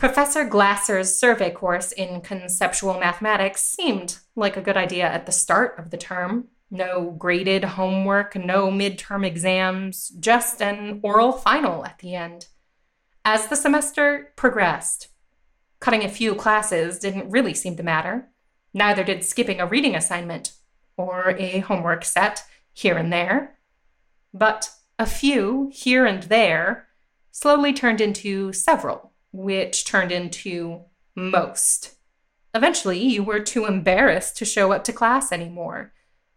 Professor Glasser's survey course in conceptual mathematics seemed like a good idea at the start of the term. No graded homework, no midterm exams, just an oral final at the end. As the semester progressed, cutting a few classes didn't really seem to matter. Neither did skipping a reading assignment or a homework set here and there. But a few here and there slowly turned into several which turned into most. Eventually, you were too embarrassed to show up to class anymore.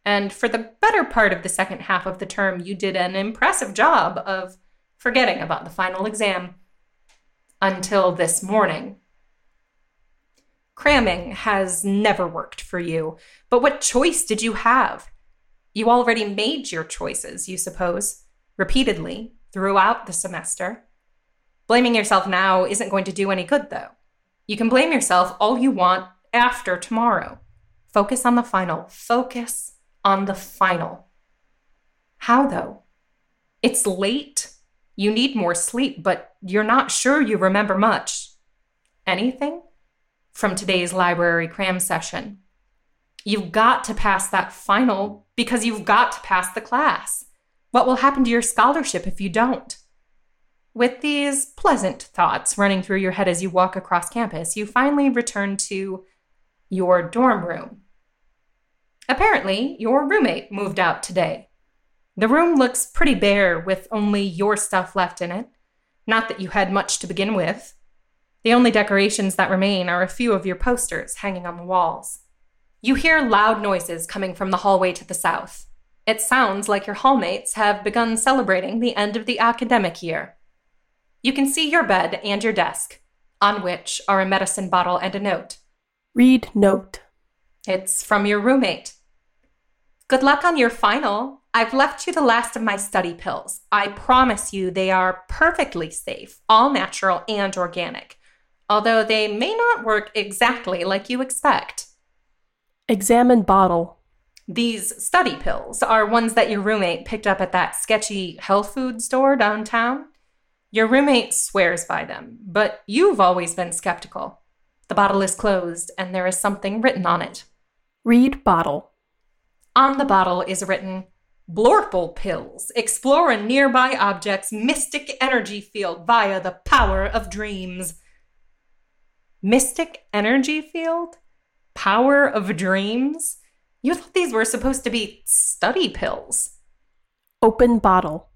And for the better part of the second half of the term, you did an impressive job of forgetting about the final exam. Until this morning. Cramming has never worked for you, but what choice did you have? You already made your choices, you suppose, repeatedly throughout the semester. Blaming yourself now isn't going to do any good, though. You can blame yourself all you want after tomorrow. Focus on the final. Focus on the final. How, though? It's late. You need more sleep, but you're not sure you remember much. Anything from today's library cram session? You've got to pass that final because you've got to pass the class. What will happen to your scholarship if you don't? With these pleasant thoughts running through your head as you walk across campus, you finally return to your dorm room. Apparently, your roommate moved out today. The room looks pretty bare with only your stuff left in it. Not that you had much to begin with. The only decorations that remain are a few of your posters hanging on the walls. You hear loud noises coming from the hallway to the south. It sounds like your hallmates have begun celebrating the end of the academic year. You can see your bed and your desk, on which are a medicine bottle and a note. Read note. It's from your roommate. Good luck on your final. I've left you the last of my study pills. I promise you they are perfectly safe, all natural and organic, although they may not work exactly like you expect. Examine bottle. These study pills are ones that your roommate picked up at that sketchy health food store downtown. Your roommate swears by them, but you've always been skeptical. The bottle is closed, and there is something written on it. Read bottle. On the bottle is written Blorple pills explore a nearby object's mystic energy field via the power of dreams. Mystic energy field? Power of dreams? You thought these were supposed to be study pills. Open bottle.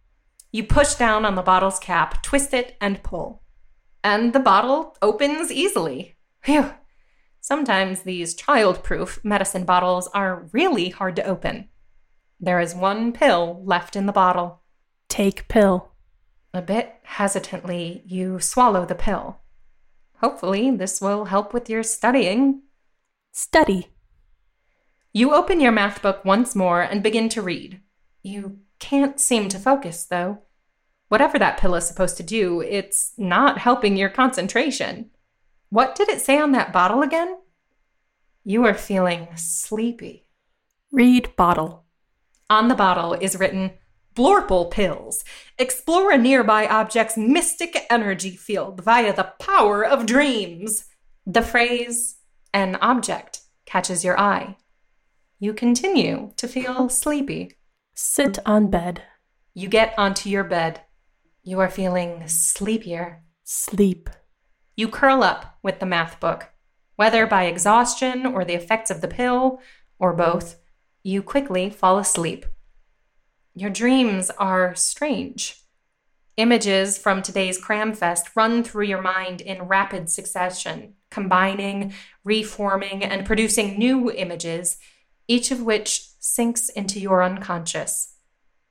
You push down on the bottle's cap, twist it, and pull. And the bottle opens easily. Phew. Sometimes these child-proof medicine bottles are really hard to open. There is one pill left in the bottle. Take pill. A bit hesitantly, you swallow the pill. Hopefully, this will help with your studying. Study. You open your math book once more and begin to read. You can't seem to focus, though. Whatever that pill is supposed to do, it's not helping your concentration. What did it say on that bottle again? You are feeling sleepy. Read bottle. On the bottle is written Blorple pills. Explore a nearby object's mystic energy field via the power of dreams. The phrase, an object, catches your eye. You continue to feel sleepy. Sit on bed. You get onto your bed. You are feeling sleepier. Sleep. You curl up with the math book. Whether by exhaustion or the effects of the pill, or both, you quickly fall asleep. Your dreams are strange. Images from today's Cramfest run through your mind in rapid succession, combining, reforming, and producing new images, each of which sinks into your unconscious.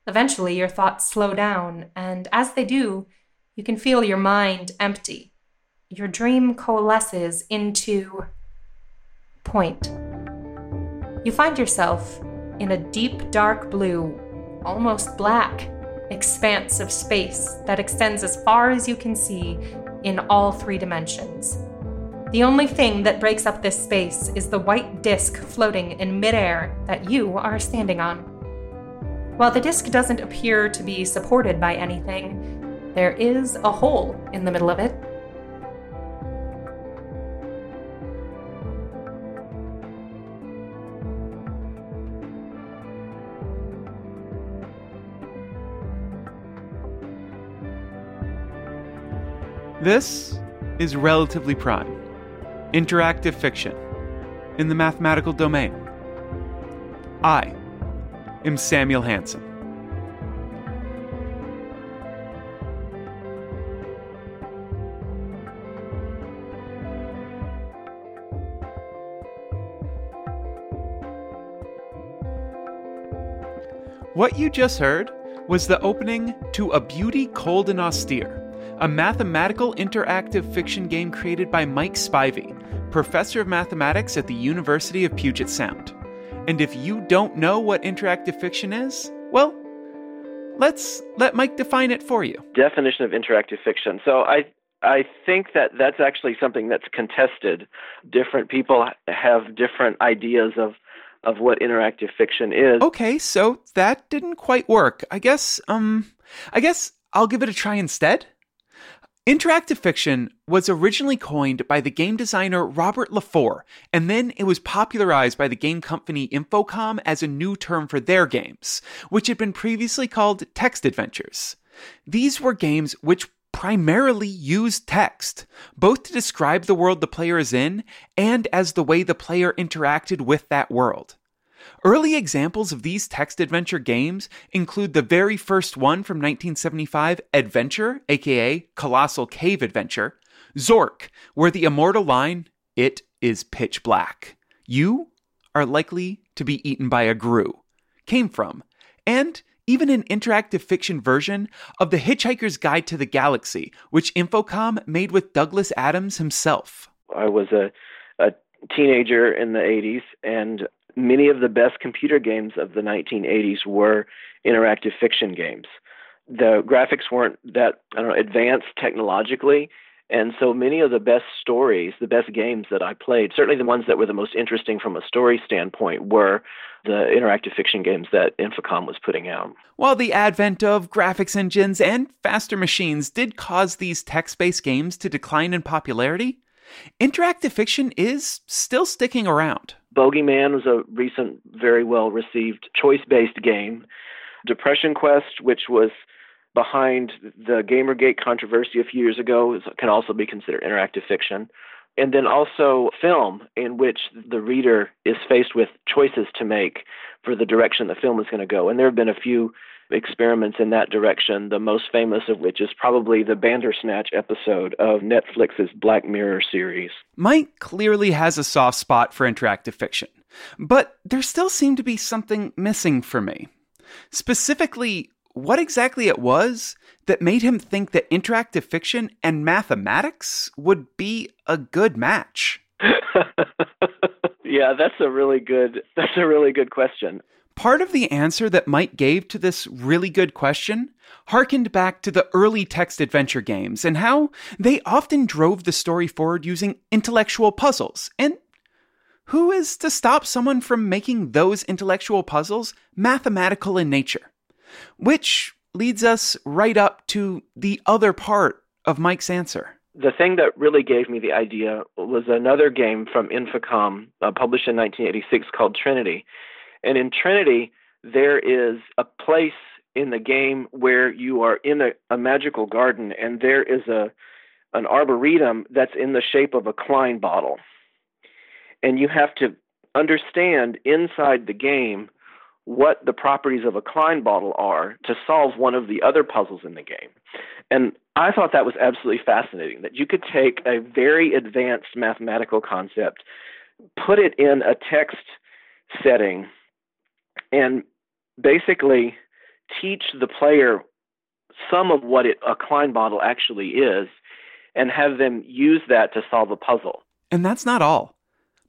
Eventually, your thoughts slow down, and as they do, you can feel your mind empty. Your dream coalesces into point. You find yourself in a deep, dark blue, almost black, expanse of space that extends as far as you can see in all three dimensions. The only thing that breaks up this space is the white disk floating in midair that you are standing on. While the disc doesn't appear to be supported by anything, there is a hole in the middle of it. This is Relatively Prime, interactive fiction in the mathematical domain. I am Samuel Hansen. What you just heard was the opening to A Beauty Cold and Austere, a mathematical interactive fiction game created by Mike Spivey, professor of mathematics at the University of Puget Sound. And if you don't know what interactive fiction is, well, let's let Mike define it for you. Definition of interactive fiction. So I I think that that's actually something that's contested. Different people have different ideas of of what interactive fiction is. Okay, so that didn't quite work. I guess um I guess I'll give it a try instead. Interactive fiction was originally coined by the game designer Robert Lafore, and then it was popularized by the game company Infocom as a new term for their games, which had been previously called text adventures. These were games which primarily used text, both to describe the world the player is in and as the way the player interacted with that world. Early examples of these text adventure games include the very first one from 1975, Adventure, aka Colossal Cave Adventure, Zork, where the immortal line, It is pitch black. You are likely to be eaten by a grue, came from, and even an interactive fiction version of The Hitchhiker's Guide to the Galaxy, which Infocom made with Douglas Adams himself. I was a, a teenager in the 80s, and many of the best computer games of the 1980s were interactive fiction games. The graphics weren't that I don't know, advanced technologically, and so many of the best stories, the best games that I played, certainly the ones that were the most interesting from a story standpoint, were the interactive fiction games that Infocom was putting out. While the advent of graphics engines and faster machines did cause these text based games to decline in popularity, interactive fiction is still sticking around. Bogeyman was a recent, very well received choice based game. Depression Quest, which was behind the Gamergate controversy a few years ago, can also be considered interactive fiction. And then also film, in which the reader is faced with choices to make for the direction the film is going to go. And there have been a few experiments in that direction, the most famous of which is probably the Bandersnatch episode of Netflix's Black Mirror series. Mike clearly has a soft spot for interactive fiction, but there still seemed to be something missing for me. Specifically, what exactly it was that made him think that interactive fiction and mathematics would be a good match. yeah, that's a really good that's a really good question. Part of the answer that Mike gave to this really good question harkened back to the early text adventure games and how they often drove the story forward using intellectual puzzles. And who is to stop someone from making those intellectual puzzles mathematical in nature? Which leads us right up to the other part of Mike's answer. The thing that really gave me the idea was another game from Infocom, uh, published in 1986, called Trinity and in Trinity, there is a place in the game where you are in a, a magical garden, and there is a an arboretum that's in the shape of a Klein bottle, and you have to understand inside the game what the properties of a Klein bottle are to solve one of the other puzzles in the game. And I thought that was absolutely fascinating that you could take a very advanced mathematical concept, put it in a text setting, and basically teach the player some of what it, a Klein bottle actually is and have them use that to solve a puzzle. And that's not all.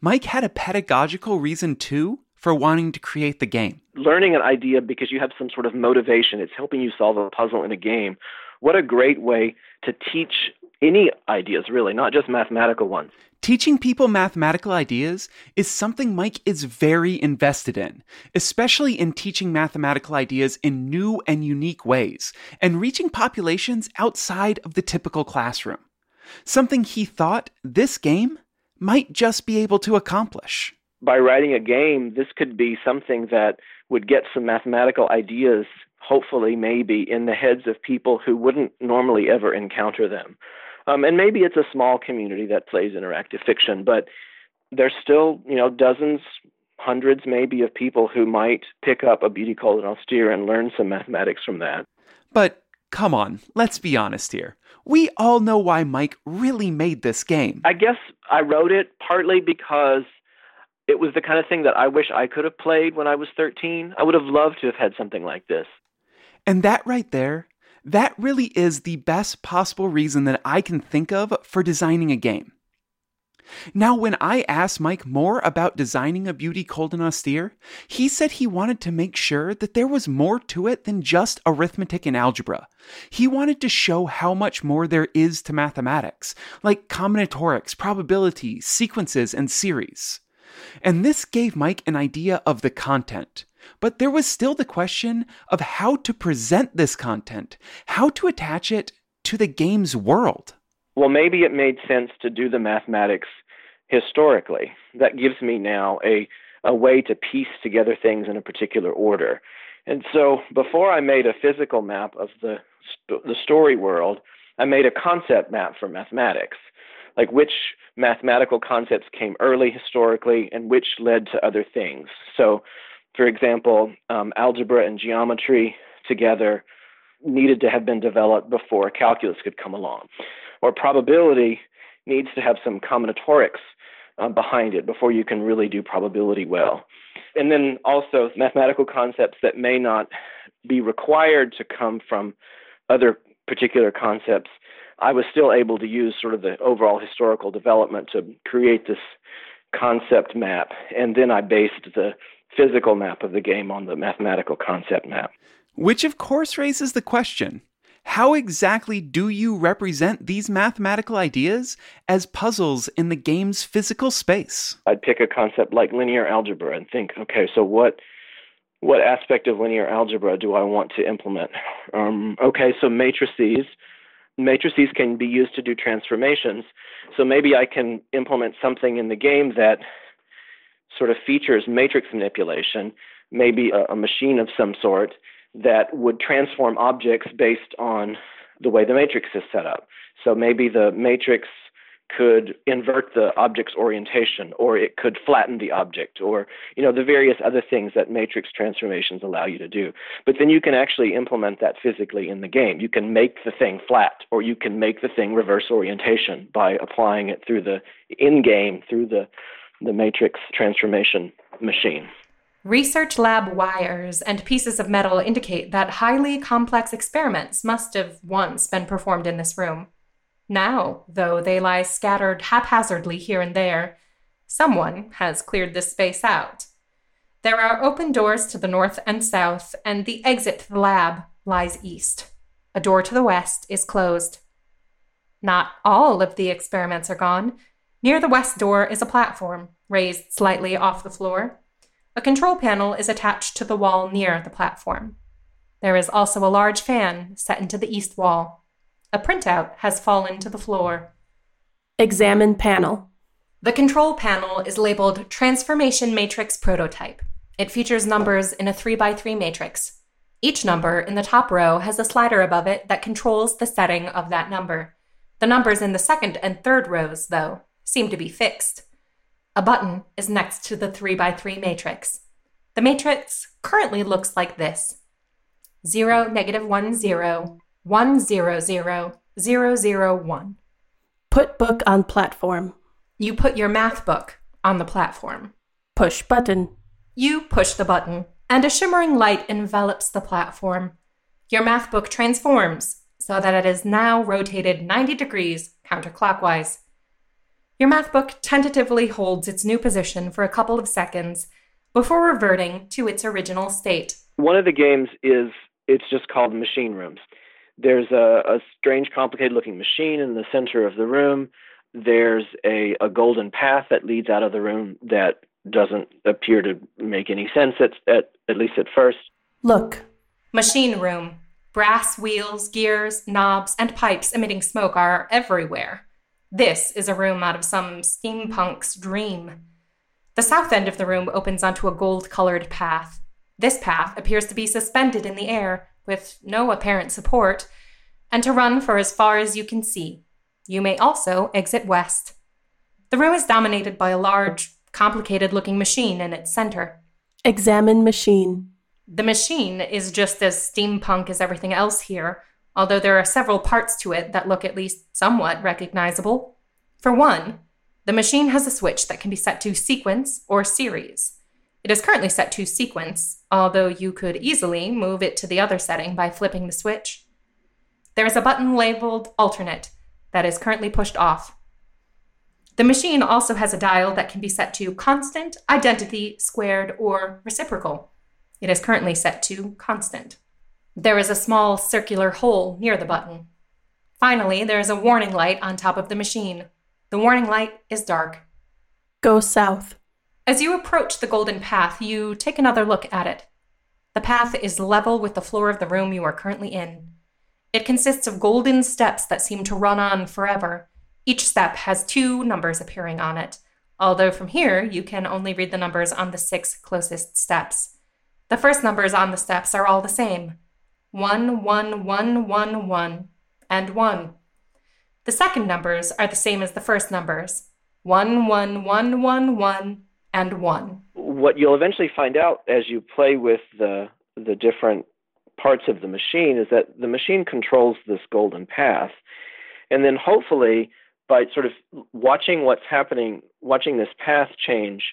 Mike had a pedagogical reason too for wanting to create the game. Learning an idea because you have some sort of motivation, it's helping you solve a puzzle in a game. What a great way to teach any ideas, really, not just mathematical ones. Teaching people mathematical ideas is something Mike is very invested in, especially in teaching mathematical ideas in new and unique ways and reaching populations outside of the typical classroom. Something he thought this game might just be able to accomplish. By writing a game, this could be something that would get some mathematical ideas, hopefully, maybe, in the heads of people who wouldn't normally ever encounter them Um, and maybe it's a small community that plays interactive fiction, but there's still, you know, dozens, hundreds maybe of people who might pick up a beauty cold and austere and learn some mathematics from that. But come on, let's be honest here. We all know why Mike really made this game. I guess I wrote it partly because it was the kind of thing that I wish I could have played when I was 13. I would have loved to have had something like this. And that right there, that really is the best possible reason that I can think of for designing a game. Now, when I asked Mike more about designing a beauty cold and austere, he said he wanted to make sure that there was more to it than just arithmetic and algebra. He wanted to show how much more there is to mathematics, like combinatorics, probability, sequences, and series. And this gave Mike an idea of the content. But there was still the question of how to present this content, how to attach it to the game's world well, maybe it made sense to do the mathematics historically. That gives me now a, a way to piece together things in a particular order. And so before I made a physical map of the, the story world, I made a concept map for mathematics, like which mathematical concepts came early historically and which led to other things. So, for example, um, algebra and geometry together needed to have been developed before calculus could come along or probability needs to have some combinatorics uh, behind it before you can really do probability well. And then also mathematical concepts that may not be required to come from other particular concepts. I was still able to use sort of the overall historical development to create this concept map, and then I based the physical map of the game on the mathematical concept map. Which, of course, raises the question how exactly do you represent these mathematical ideas as puzzles in the game's physical space? I'd pick a concept like linear algebra and think, okay, so what what aspect of linear algebra do I want to implement? Um, okay, so matrices. Matrices can be used to do transformations. So maybe I can implement something in the game that sort of features matrix manipulation, maybe a, a machine of some sort that would transform objects based on the way the matrix is set up. So maybe the matrix could invert the object's orientation or it could flatten the object or you know the various other things that matrix transformations allow you to do. But then you can actually implement that physically in the game. You can make the thing flat or you can make the thing reverse orientation by applying it through the in game through the the matrix transformation machine. Research lab wires and pieces of metal indicate that highly complex experiments must have once been performed in this room. Now, though, they lie scattered haphazardly here and there. Someone has cleared this space out. There are open doors to the north and south, and the exit to the lab lies east. A door to the west is closed. Not all of the experiments are gone. Near the west door is a platform, raised slightly off the floor. A control panel is attached to the wall near the platform. There is also a large fan set into the east wall. A printout has fallen to the floor. Examine panel. The control panel is labeled Transformation Matrix Prototype. It features numbers in a 3x3 matrix. Each number in the top row has a slider above it that controls the setting of that number. The numbers in the second and third rows, though, seem to be fixed. A button is next to the 3x3 matrix. The matrix currently looks like this 0, negative 1, 0, 1, 0, 0, 0, 0, 1. Put book on platform. You put your math book on the platform. Push button. You push the button, and a shimmering light envelops the platform. Your math book transforms so that it is now rotated 90 degrees counterclockwise. Your math book tentatively holds its new position for a couple of seconds before reverting to its original state. One of the games is it's just called Machine Rooms. There's a, a strange, complicated looking machine in the center of the room. There's a, a golden path that leads out of the room that doesn't appear to make any sense at, at, at least at first. Look. Machine room. Brass wheels, gears, knobs, and pipes emitting smoke are everywhere. This is a room out of some steampunk's dream. The south end of the room opens onto a gold colored path. This path appears to be suspended in the air, with no apparent support, and to run for as far as you can see. You may also exit west. The room is dominated by a large, complicated looking machine in its center. Examine machine. The machine is just as steampunk as everything else here, although there are several parts to it that look at least somewhat recognizable. For one, the machine has a switch that can be set to sequence or series. It is currently set to sequence, although you could easily move it to the other setting by flipping the switch. There is a button labeled alternate that is currently pushed off. The machine also has a dial that can be set to constant, identity, squared, or reciprocal. It is currently set to constant. There is a small circular hole near the button. Finally, there is a warning light on top of the machine. The warning light is dark. Go south. As you approach the golden path, you take another look at it. The path is level with the floor of the room you are currently in. It consists of golden steps that seem to run on forever. Each step has two numbers appearing on it, although from here you can only read the numbers on the six closest steps. The first numbers on the steps are all the same one, one, one, one, one, and one. The second numbers are the same as the first numbers one, one, one, one, one, and one. What you'll eventually find out as you play with the the different parts of the machine is that the machine controls this golden path, and then hopefully by sort of watching what's happening, watching this path change,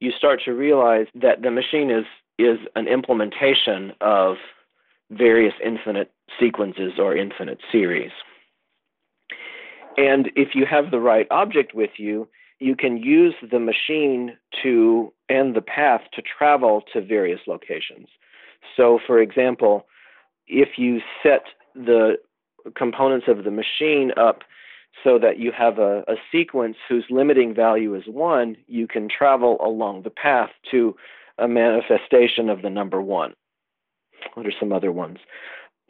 you start to realize that the machine is is an implementation of various infinite sequences or infinite series. And if you have the right object with you, you can use the machine to and the path to travel to various locations. So, for example, if you set the components of the machine up so that you have a, a sequence whose limiting value is one, you can travel along the path to a manifestation of the number one. What are some other ones?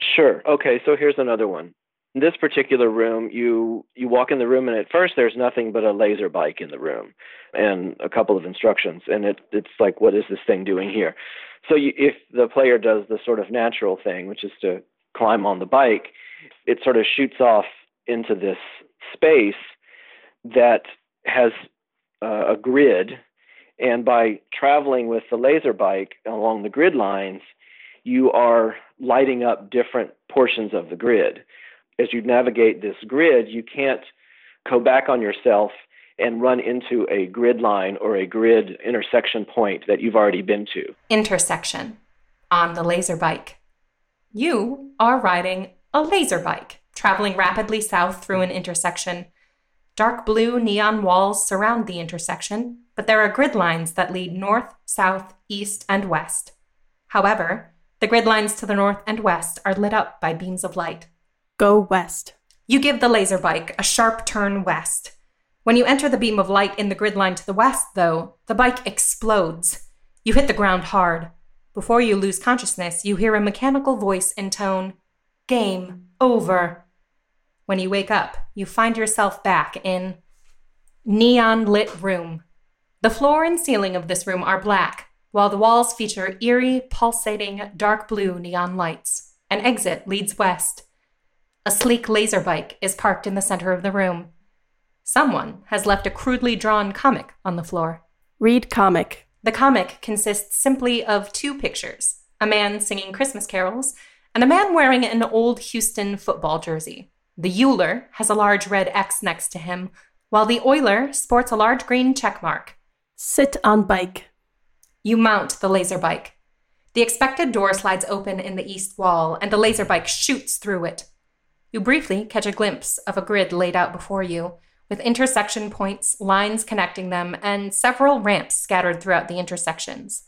Sure. Okay, so here's another one. In this particular room, you you walk in the room, and at first there's nothing but a laser bike in the room, and a couple of instructions, and it it's like, what is this thing doing here? So you, if the player does the sort of natural thing, which is to climb on the bike, it sort of shoots off into this space that has uh, a grid, and by traveling with the laser bike along the grid lines, you are lighting up different portions of the grid. As you navigate this grid, you can't go back on yourself and run into a grid line or a grid intersection point that you've already been to. Intersection on the laser bike. You are riding a laser bike, traveling rapidly south through an intersection. Dark blue neon walls surround the intersection, but there are grid lines that lead north, south, east, and west. However, the grid lines to the north and west are lit up by beams of light. Go west. You give the laser bike a sharp turn west. When you enter the beam of light in the grid line to the west, though, the bike explodes. You hit the ground hard. Before you lose consciousness, you hear a mechanical voice intone, Game over. When you wake up, you find yourself back in neon lit room. The floor and ceiling of this room are black, while the walls feature eerie, pulsating, dark blue neon lights. An exit leads west. A sleek laser bike is parked in the center of the room. Someone has left a crudely drawn comic on the floor. Read comic. The comic consists simply of two pictures a man singing Christmas carols and a man wearing an old Houston football jersey. The Euler has a large red X next to him, while the Oiler sports a large green check mark. Sit on bike. You mount the laser bike. The expected door slides open in the east wall, and the laser bike shoots through it. You briefly catch a glimpse of a grid laid out before you, with intersection points, lines connecting them, and several ramps scattered throughout the intersections.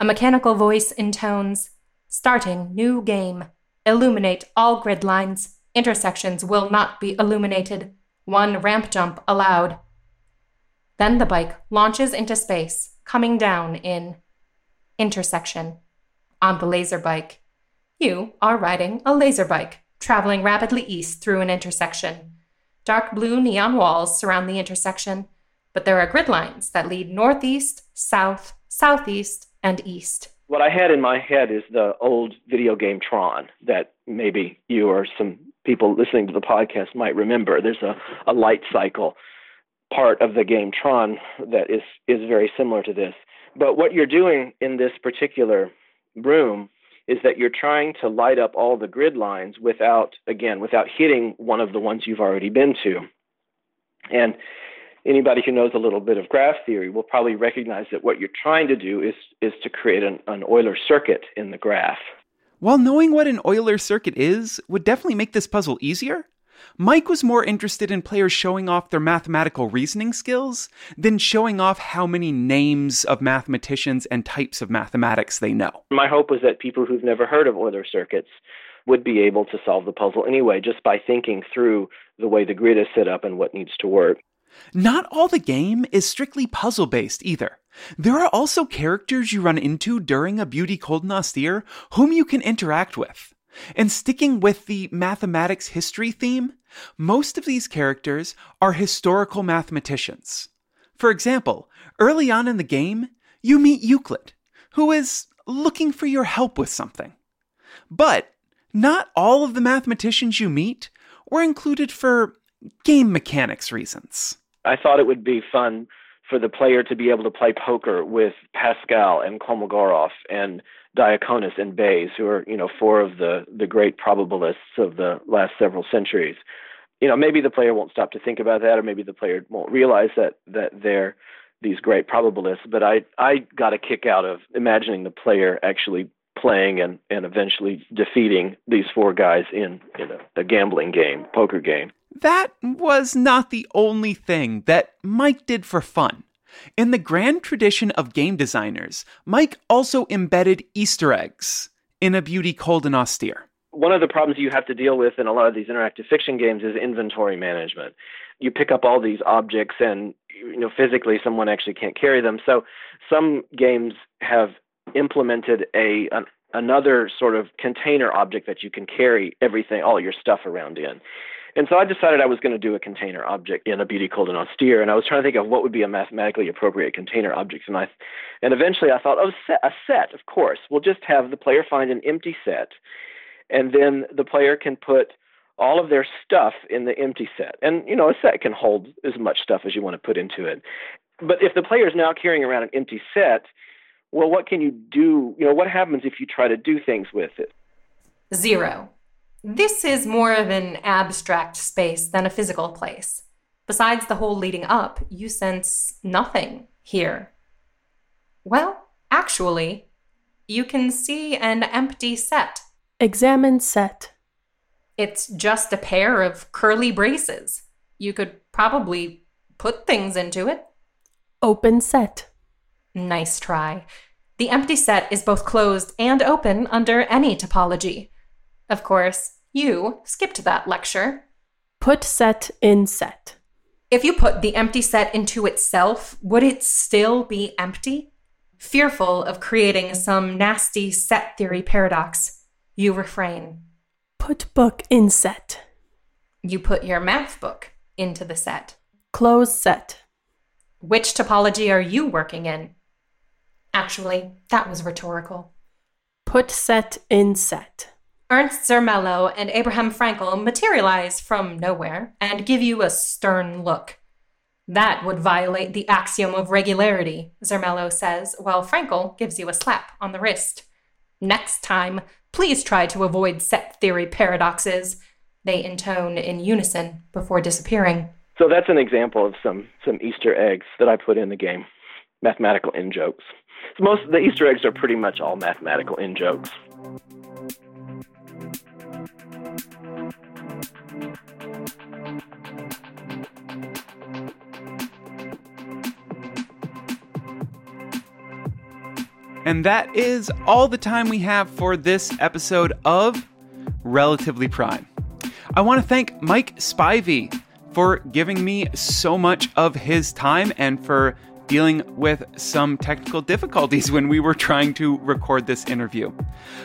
A mechanical voice intones, Starting new game. Illuminate all grid lines. Intersections will not be illuminated. One ramp jump allowed. Then the bike launches into space, coming down in intersection. On the laser bike. You are riding a laser bike, traveling rapidly east through an intersection. Dark blue neon walls surround the intersection, but there are grid lines that lead northeast, south, southeast, and east. What I had in my head is the old video game Tron that maybe you or some people listening to the podcast might remember. There's a, a light cycle part of the game Tron that is is very similar to this. But what you're doing in this particular room is that you're trying to light up all the grid lines without again without hitting one of the ones you've already been to. And anybody who knows a little bit of graph theory will probably recognize that what you're trying to do is is to create an, an Euler circuit in the graph. While knowing what an Euler circuit is would definitely make this puzzle easier, Mike was more interested in players showing off their mathematical reasoning skills than showing off how many names of mathematicians and types of mathematics they know. My hope was that people who've never heard of Euler circuits would be able to solve the puzzle anyway, just by thinking through the way the grid is set up and what needs to work. Not all the game is strictly puzzle based either. There are also characters you run into during a Beauty Cold and Austere whom you can interact with. And sticking with the mathematics history theme, most of these characters are historical mathematicians. For example, early on in the game, you meet Euclid, who is looking for your help with something. But not all of the mathematicians you meet were included for game mechanics reasons. I thought it would be fun for the player to be able to play poker with Pascal and Kolmogorov and Diaconis and Bayes, who are you know four of the the great probabilists of the last several centuries. You know, maybe the player won't stop to think about that, or maybe the player won't realize that that they're these great probabilists. But I I got a kick out of imagining the player actually playing and, and eventually defeating these four guys in, in a, a gambling game, poker game. That was not the only thing that Mike did for fun. In the grand tradition of game designers, Mike also embedded Easter eggs in a beauty cold and austere. One of the problems you have to deal with in a lot of these interactive fiction games is inventory management. You pick up all these objects and you know physically someone actually can't carry them. So some games have implemented a an, another sort of container object that you can carry everything all your stuff around in. And so I decided I was going to do a container object in a beauty cold and austere, and I was trying to think of what would be a mathematically appropriate container object. And I, and eventually I thought, oh, set, a set, of course. We'll just have the player find an empty set, and then the player can put all of their stuff in the empty set. And you know, a set can hold as much stuff as you want to put into it. But if the player is now carrying around an empty set, well, what can you do? You know, what happens if you try to do things with it? Zero. Mm-hmm. This is more of an abstract space than a physical place. Besides the hole leading up, you sense nothing here. Well, actually, you can see an empty set. Examine set. It's just a pair of curly braces. You could probably put things into it. Open set. Nice try. The empty set is both closed and open under any topology. Of course, you skipped that lecture. Put set in set. If you put the empty set into itself, would it still be empty? Fearful of creating some nasty set theory paradox, you refrain. Put book in set. You put your math book into the set. Close set. Which topology are you working in? Actually, that was rhetorical. Put set in set. Ernst Zermelo and Abraham Fraenkel materialize from nowhere and give you a stern look. That would violate the axiom of regularity, Zermelo says, while Fraenkel gives you a slap on the wrist. Next time, please try to avoid set theory paradoxes, they intone in unison before disappearing. So that's an example of some some Easter eggs that I put in the game, mathematical in jokes. So most the Easter eggs are pretty much all mathematical in jokes. And that is all the time we have for this episode of Relatively Prime. I want to thank Mike Spivey for giving me so much of his time and for dealing with some technical difficulties when we were trying to record this interview.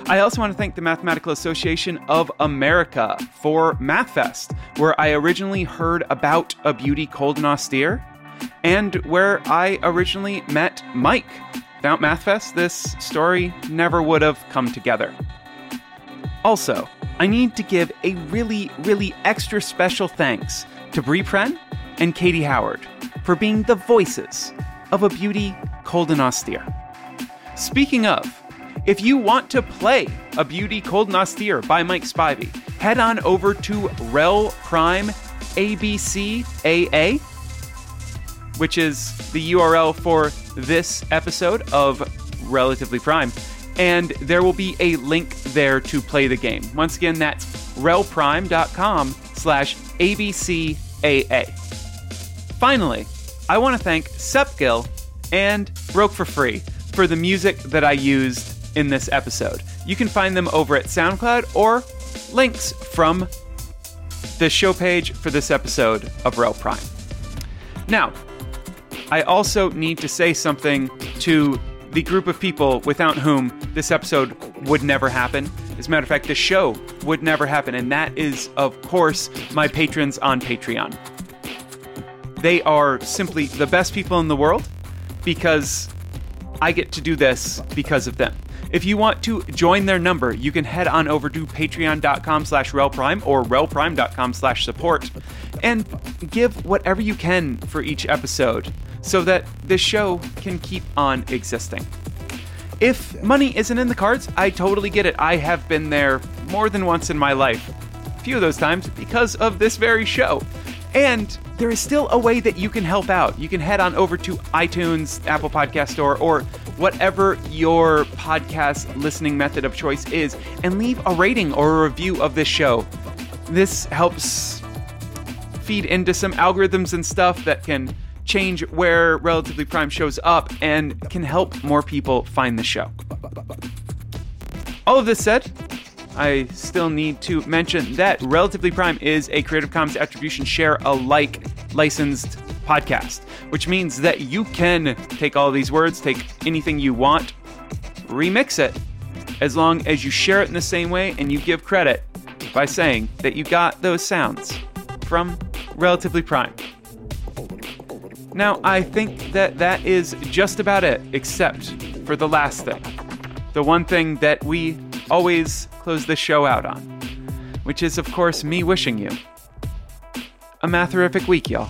I also want to thank the Mathematical Association of America for MathFest, where I originally heard about A Beauty Cold and Austere, and where I originally met Mike. Without MathFest, this story never would have come together. Also, I need to give a really, really extra special thanks to Brie Pren and Katie Howard for being the voices of a beauty cold and austere. Speaking of, if you want to play a beauty cold and austere by Mike Spivey, head on over to Rel Prime ABCAA, which is the URL for this episode of Relatively Prime. And there will be a link there to play the game. Once again, that's relprime.com slash ABCAA. Finally, I want to thank Sepgil and Broke for Free for the music that I used in this episode. You can find them over at SoundCloud or links from the show page for this episode of Rel Prime. Now, I also need to say something to the group of people without whom this episode would never happen. As a matter of fact, the show would never happen, and that is, of course, my patrons on Patreon. They are simply the best people in the world because I get to do this because of them. If you want to join their number, you can head on over to patreon.com slash relprime or relprime.com slash support and give whatever you can for each episode so that this show can keep on existing. If money isn't in the cards, I totally get it. I have been there more than once in my life. A few of those times because of this very show. And there is still a way that you can help out. You can head on over to iTunes, Apple Podcast Store, or whatever your podcast listening method of choice is, and leave a rating or a review of this show. This helps feed into some algorithms and stuff that can change where Relatively Prime shows up and can help more people find the show. All of this said, I still need to mention that Relatively Prime is a Creative Commons Attribution Share Alike licensed podcast, which means that you can take all these words, take anything you want, remix it, as long as you share it in the same way and you give credit by saying that you got those sounds from Relatively Prime. Now, I think that that is just about it, except for the last thing. The one thing that we always close the show out on, which is, of course, me wishing you a matherific week, y'all.